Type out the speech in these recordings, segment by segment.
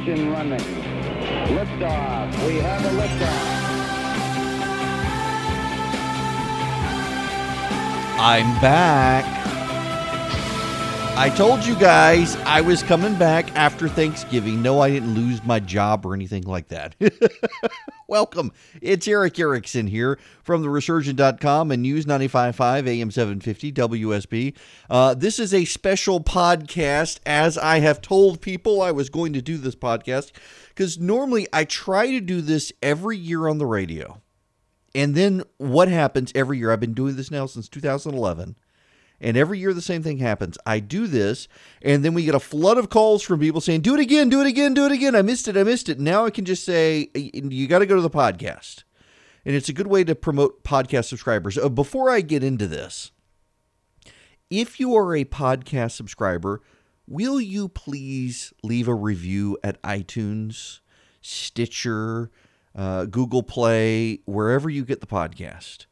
engine running. Liftoff. We have a liftoff. I'm back. I told you guys I was coming back after Thanksgiving. No, I didn't lose my job or anything like that. Welcome. It's Erick Erickson here from the resurgent.com and News 955 AM 750 WSB. Uh, this is a special podcast, as I have told people I was going to do this podcast, because normally I try to do this every year on the radio. And then what happens every year? I've been doing this now since 2011 and every year the same thing happens. I do this, and then we get a flood of calls from people saying, Do it again, do it again, do it again. I missed it, I missed it. Now I can just say, You got to go to the podcast. And it's a good way to promote podcast subscribers. Uh, before I get into this, if you are a podcast subscriber, will you please leave a review at iTunes, Stitcher, uh, Google Play, wherever you get the podcast?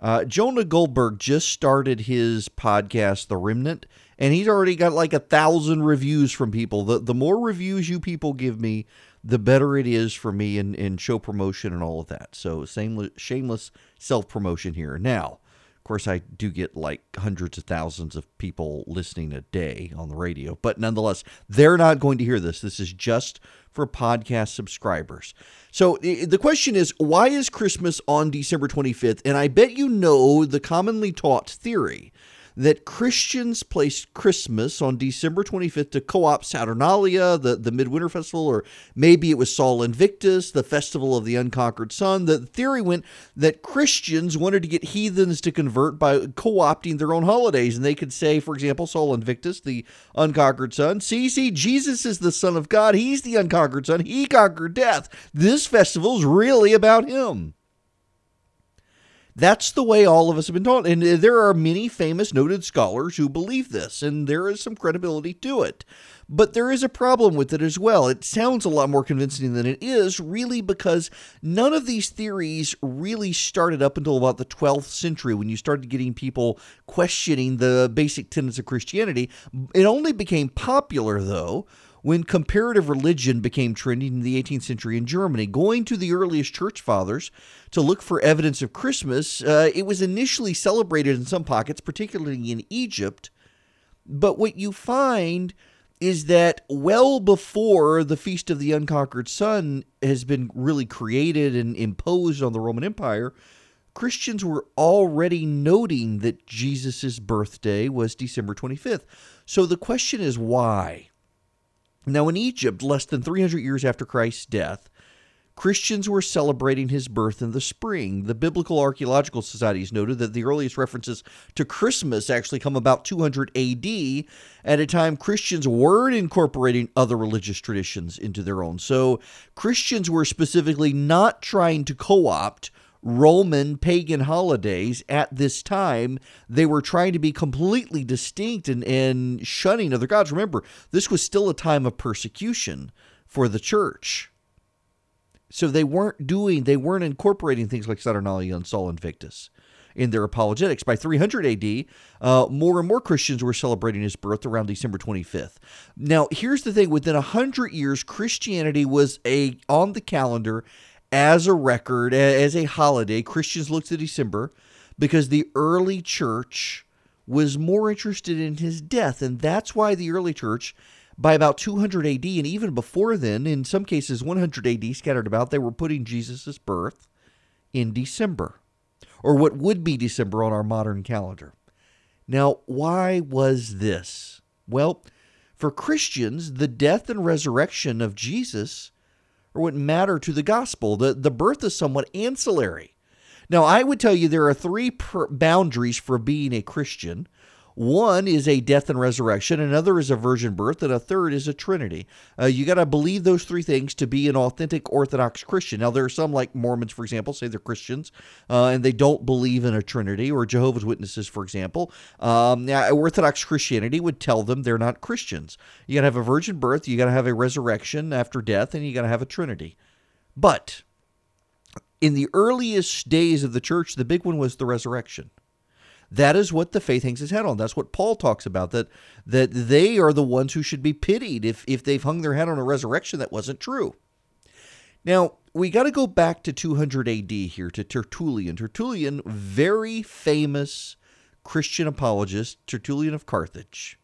Uh, Jonah Goldberg just started his podcast, The Remnant, and he's already got like a thousand reviews from people. The the more reviews you people give me, the better it is for me in, in show promotion and all of that. So shameless, shameless self promotion here. Now, of course, I do get like hundreds of thousands of people listening a day on the radio, but nonetheless, they're not going to hear this. This is just for podcast subscribers. So the question is, why is Christmas on December 25th? And I bet you know the commonly taught theory that Christians placed Christmas on December 25th to co opt Saturnalia, the, the Midwinter Festival, or maybe it was Sol Invictus, the Festival of the Unconquered Sun. The theory went that Christians wanted to get heathens to convert by co opting their own holidays. And they could say, for example, Sol Invictus, the Unconquered Sun. See, see, Jesus is the Son of God. He's the Unconquered Sun. He conquered death. This festival is really about him. That's the way all of us have been taught. And there are many famous noted scholars who believe this, and there is some credibility to it. But there is a problem with it as well. It sounds a lot more convincing than it is, really, because none of these theories really started up until about the 12th century when you started getting people questioning the basic tenets of Christianity. It only became popular, though, when comparative religion became trending in the 18th century in Germany. Going to the earliest church fathers to look for evidence of Christmas, uh, it was initially celebrated in some pockets, particularly in Egypt. But what you find is that well before the Feast of the Unconquered Sun has been really created and imposed on the Roman Empire, Christians were already noting that Jesus' birthday was December 25th. So the question is why? Now, in Egypt, less than 300 years after Christ's death, Christians were celebrating his birth in the spring. The Biblical Archaeological Societies noted that the earliest references to Christmas actually come about 200 AD, at a time Christians weren't incorporating other religious traditions into their own. So Christians were specifically not trying to co opt Roman pagan holidays at this time. They were trying to be completely distinct and, and shunning other gods. Remember, this was still a time of persecution for the church. So they weren't doing, they weren't incorporating things like Saturnalia and Sol Invictus in their apologetics. By 300 AD, uh, more and more Christians were celebrating his birth around December 25th. Now, here's the thing: within a hundred years, Christianity was a on the calendar as a record, as a holiday. Christians looked to December because the early church was more interested in his death. And that's why the early church, by about 200 AD, and even before then, in some cases 100 AD scattered about, they were putting Jesus' birth in December, or what would be December on our modern calendar. Now, why was this? Well, for Christians, the death and resurrection of Jesus or what matter to the gospel. The, the birth is somewhat ancillary. Now, I would tell you there are three per- boundaries for being a Christian. One is a death and resurrection, another is a virgin birth, and a third is a trinity. Uh, you got to believe those three things to be an authentic Orthodox Christian. Now, there are some, like Mormons, for example, say they're Christians uh, and they don't believe in a trinity, or Jehovah's Witnesses, for example. Um, now, Orthodox Christianity would tell them they're not Christians. You got to have a virgin birth, you got to have a resurrection after death, and you got to have a trinity. But in the earliest days of the church, the big one was the resurrection. That is what the faith hangs its head on. That's what Paul talks about. That that they are the ones who should be pitied if if they've hung their head on a resurrection that wasn't true. Now we got to go back to 200 AD here to Tertullian. Tertullian, very famous Christian apologist, Tertullian of Carthage.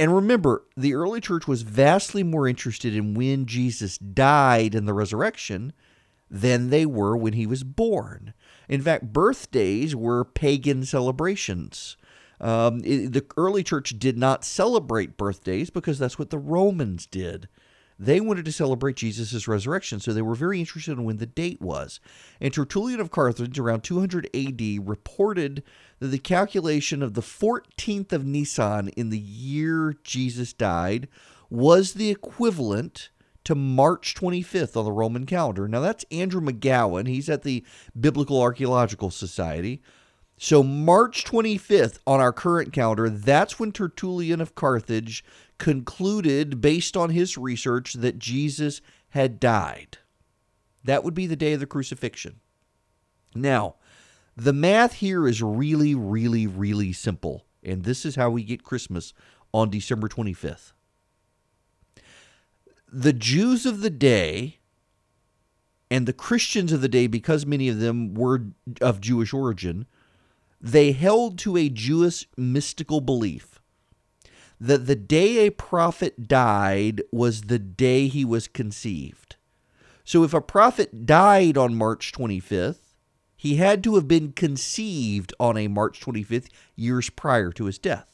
And remember, the early church was vastly more interested in when Jesus died and the resurrection than they were when he was born. In fact, birthdays were pagan celebrations. Um, it, the early church did not celebrate birthdays because that's what the Romans did. They wanted to celebrate Jesus' resurrection, so they were very interested in when the date was. And Tertullian of Carthage, around 200 AD, reported that the calculation of the 14th of Nisan in the year Jesus died was the equivalent to March 25th on the Roman calendar. Now, that's Andrew McGowan. He's at the Biblical Archaeological Society. So, March 25th on our current calendar, that's when Tertullian of Carthage concluded, based on his research, that Jesus had died. That would be the day of the crucifixion. Now, the math here is really, really, really simple. And this is how we get Christmas on December 25th. The Jews of the day and the Christians of the day, because many of them were of Jewish origin, they held to a Jewish mystical belief that the day a prophet died was the day he was conceived. So if a prophet died on March 25th, he had to have been conceived on a March 25th, years prior to his death.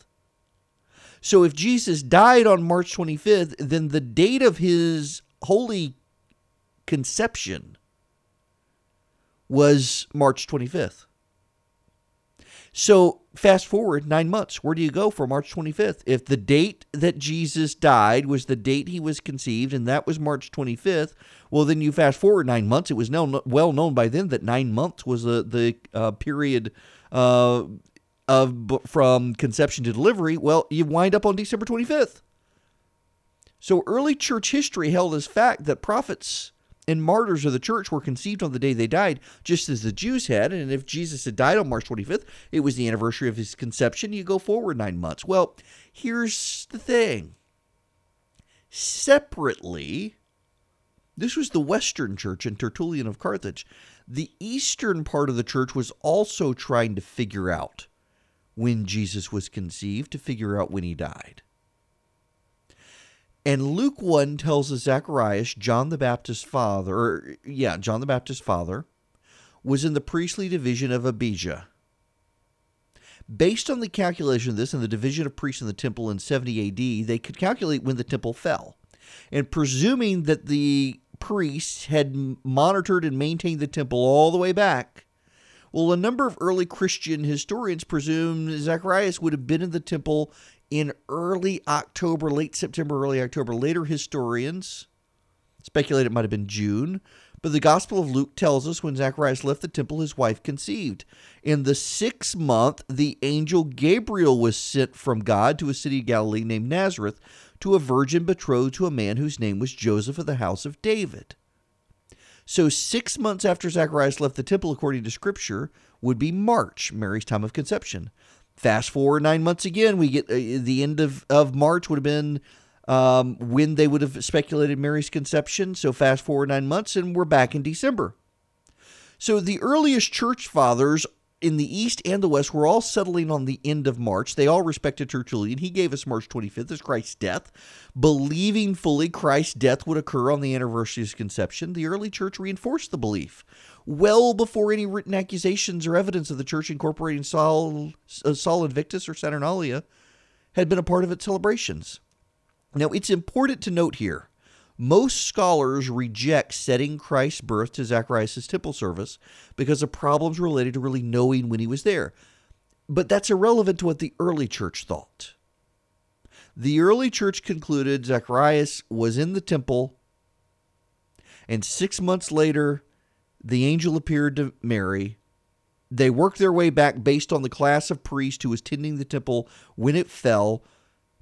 So if Jesus died on March 25th, then the date of his holy conception was March 25th. So fast forward nine months. Where do you go for March 25th? If the date that Jesus died was the date he was conceived, and that was March 25th, well, then you fast forward nine months. It was known, well known by then that nine months was the, the uh, period uh, of from conception to delivery. Well, you wind up on December 25th. So early church history held as fact that prophets and martyrs of the church were conceived on the day they died, just as the Jews had. And if Jesus had died on March 25th, it was the anniversary of his conception. You go forward nine months. Well, here's the thing separately, this was the Western church and Tertullian of Carthage. The Eastern part of the church was also trying to figure out when Jesus was conceived, to figure out when he died. And Luke 1 tells us Zacharias, John the Baptist's father, or yeah, John the Baptist's father, was in the priestly division of Abijah. Based on the calculation of this and the division of priests in the temple in 70 AD, they could calculate when the temple fell. And presuming that the priests had monitored and maintained the temple all the way back, well, a number of early Christian historians presume Zacharias would have been in the temple in early October, late September, early October. Later historians speculate it might have been June, but the Gospel of Luke tells us when Zacharias left the temple, his wife conceived. In the sixth month, the angel Gabriel was sent from God to a city of Galilee named Nazareth to a virgin betrothed to a man whose name was Joseph of the house of David. So, six months after Zacharias left the temple, according to Scripture, would be March, Mary's time of conception. Fast forward nine months again, we get uh, the end of, of March would have been um, when they would have speculated Mary's conception. So fast forward nine months, and we're back in December. So the earliest church fathers in the East and the West were all settling on the end of March. They all respected Tertullian. He gave us March 25th as Christ's death, believing fully Christ's death would occur on the anniversary of his conception. The early church reinforced the belief well before any written accusations or evidence of the church incorporating Sol, uh, Sol Invictus or Saturnalia had been a part of its celebrations. Now, it's important to note here most scholars reject setting Christ's birth to Zacharias' temple service because of problems related to really knowing when he was there. But that's irrelevant to what the early church thought. The early church concluded Zacharias was in the temple, and six months later, the angel appeared to Mary. They worked their way back based on the class of priest who was tending the temple when it fell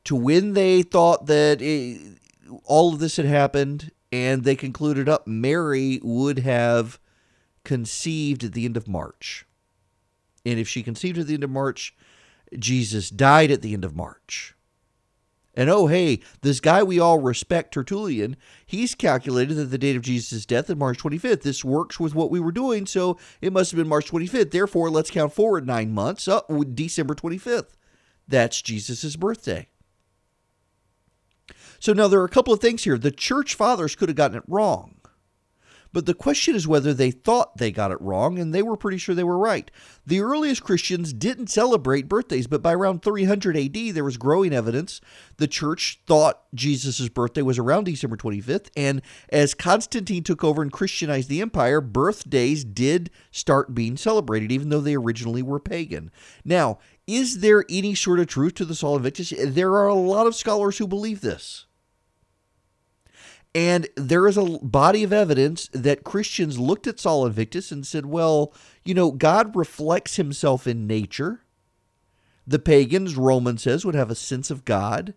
to when they thought that all of this had happened, and they concluded up Mary would have conceived at the end of March. And if she conceived at the end of March, Jesus died at the end of March. And oh, hey, this guy we all respect, Tertullian, he's calculated that the date of Jesus' death is March 25th. This works with what we were doing, so it must have been March 25th. Therefore, let's count forward nine months. Up oh, December 25th. That's Jesus' birthday. So now there are a couple of things here. The church fathers could have gotten it wrong. But the question is whether they thought they got it wrong, and they were pretty sure they were right. The earliest Christians didn't celebrate birthdays, but by around 300 AD, there was growing evidence the church thought Jesus' birthday was around December 25th. And as Constantine took over and Christianized the empire, birthdays did start being celebrated, even though they originally were pagan. Now, is there any sort of truth to the Sol Invictus? There are a lot of scholars who believe this. And there is a body of evidence that Christians looked at Sol Invictus and said, well, you know, God reflects himself in nature. The pagans, Roman says, would have a sense of God.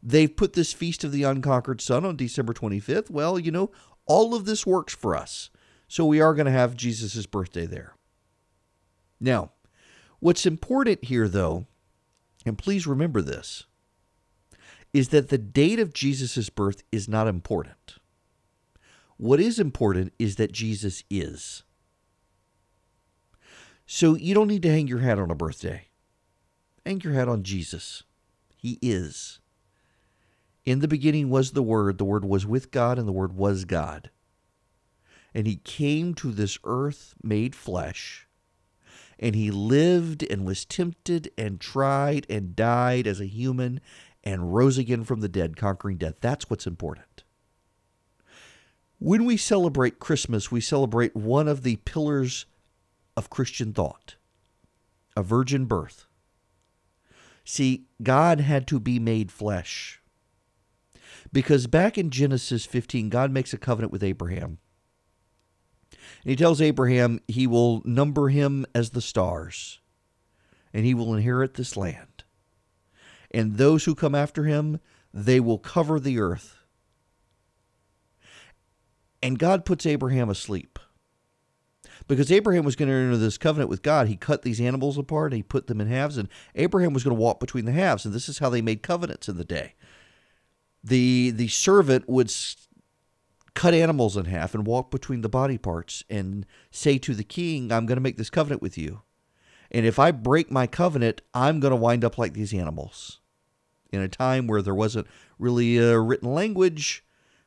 They've put this Feast of the Unconquered Sun on December 25th. Well, you know, all of this works for us. So we are going to have Jesus' birthday there. Now, what's important here, though, and please remember this, is that the date of Jesus' birth is not important. What is important is that Jesus is. So you don't need to hang your hat on a birthday. Hang your hat on Jesus. He is. In the beginning was the Word, the Word was with God, and the Word was God. And he came to this earth made flesh, and he lived and was tempted and tried and died as a human and rose again from the dead, conquering death. That's what's important. When we celebrate Christmas, we celebrate one of the pillars of Christian thought a virgin birth. See, God had to be made flesh. Because back in Genesis 15, God makes a covenant with Abraham. And he tells Abraham he will number him as the stars, and he will inherit this land and those who come after him, they will cover the earth. And God puts Abraham asleep. Because Abraham was going to enter this covenant with God, he cut these animals apart and he put them in halves, and Abraham was going to walk between the halves. And this is how they made covenants in the day. The, the servant would cut animals in half and walk between the body parts and say to the king, I'm going to make this covenant with you. And if I break my covenant, I'm going to wind up like these animals in a time where there wasn't really a written language,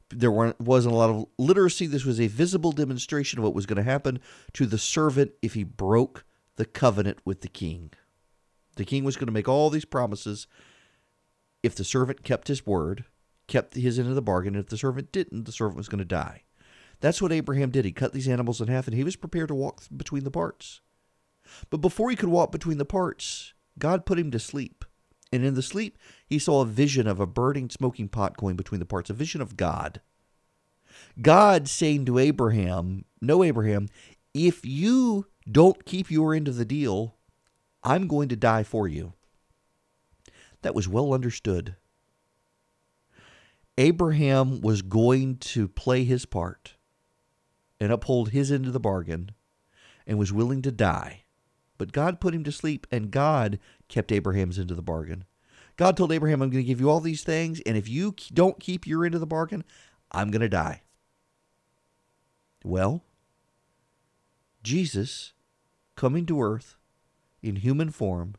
there wasn't a lot of literacy. This was a visible demonstration of what was going to happen to the servant if he broke the covenant with the king. The king was going to make all these promises. If the servant kept his word, kept his end of the bargain, and if the servant didn't, the servant was going to die. That's what Abraham did. He cut these animals in half and he was prepared to walk between the parts. But before he could walk between the parts, God put him to sleep. And in the sleep, he saw a vision of a burning, smoking pot going between the parts, a vision of God. God saying to Abraham, No, Abraham, if you don't keep your end of the deal, I'm going to die for you. That was well understood. Abraham was going to play his part and uphold his end of the bargain and was willing to die but God put him to sleep, and God kept Abraham's into the bargain. God told Abraham, I'm going to give you all these things, and if you don't keep your end of the bargain, I'm going to die. Well, Jesus coming to earth in human form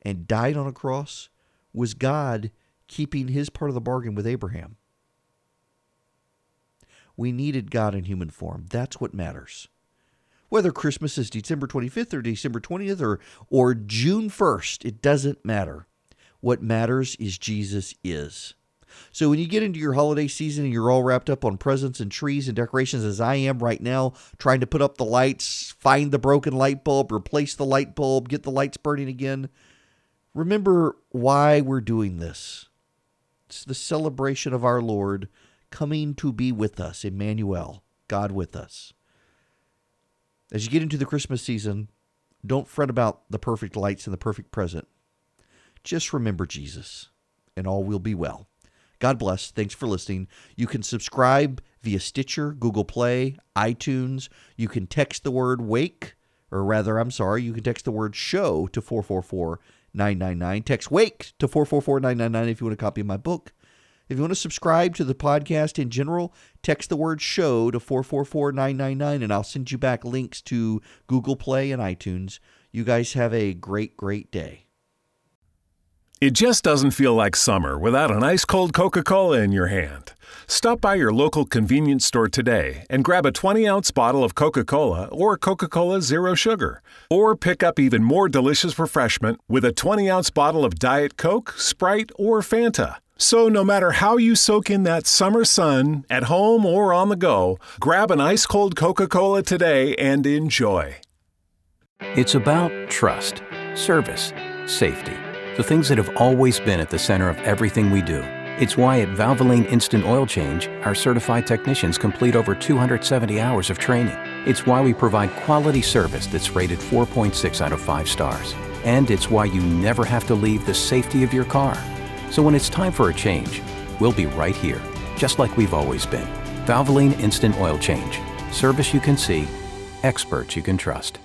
and died on a cross was God keeping his part of the bargain with Abraham. We needed God in human form. That's what matters whether Christmas is December 25th or December 20th or, or June 1st, it doesn't matter. What matters is Jesus is. So when you get into your holiday season and you're all wrapped up on presents and trees and decorations, as I am right now, trying to put up the lights, find the broken light bulb, replace the light bulb, get the lights burning again, remember why we're doing this. It's the celebration of our Lord coming to be with us, Emmanuel, God with us. As you get into the Christmas season, don't fret about the perfect lights and the perfect present. Just remember Jesus, and all will be well. God bless. Thanks for listening. You can subscribe via Stitcher, Google Play, iTunes. You can text the word WAKE Or rather, I'm sorry, you can text the word show to 444 999. Text WAKE to 444 999 if you want a copy of my book. If you want to subscribe to the podcast in general, text the word show to 444 999 and I'll send you back links to Google Play and iTunes. You guys have a great, great day. It just doesn't feel like summer without an ice cold Coca Cola in your hand. Stop by your local convenience store today and grab a 20 ounce bottle of Coca Cola or Coca Cola Zero Sugar. Or pick up even more delicious refreshment with a 20 ounce bottle of Diet Coke, Sprite, or Fanta. So, no matter how you soak in that summer sun, at home or on the go, grab an ice cold Coca Cola today and enjoy. It's about trust, service, safety, the things that have always been at the center of everything we do. It's why at Valvoline Instant Oil Change, our certified technicians complete over 270 hours of training. It's why we provide quality service that's rated 4.6 out of 5 stars. And it's why you never have to leave the safety of your car. So when it's time for a change, we'll be right here, just like we've always been. Valvoline Instant Oil Change. Service you can see, experts you can trust.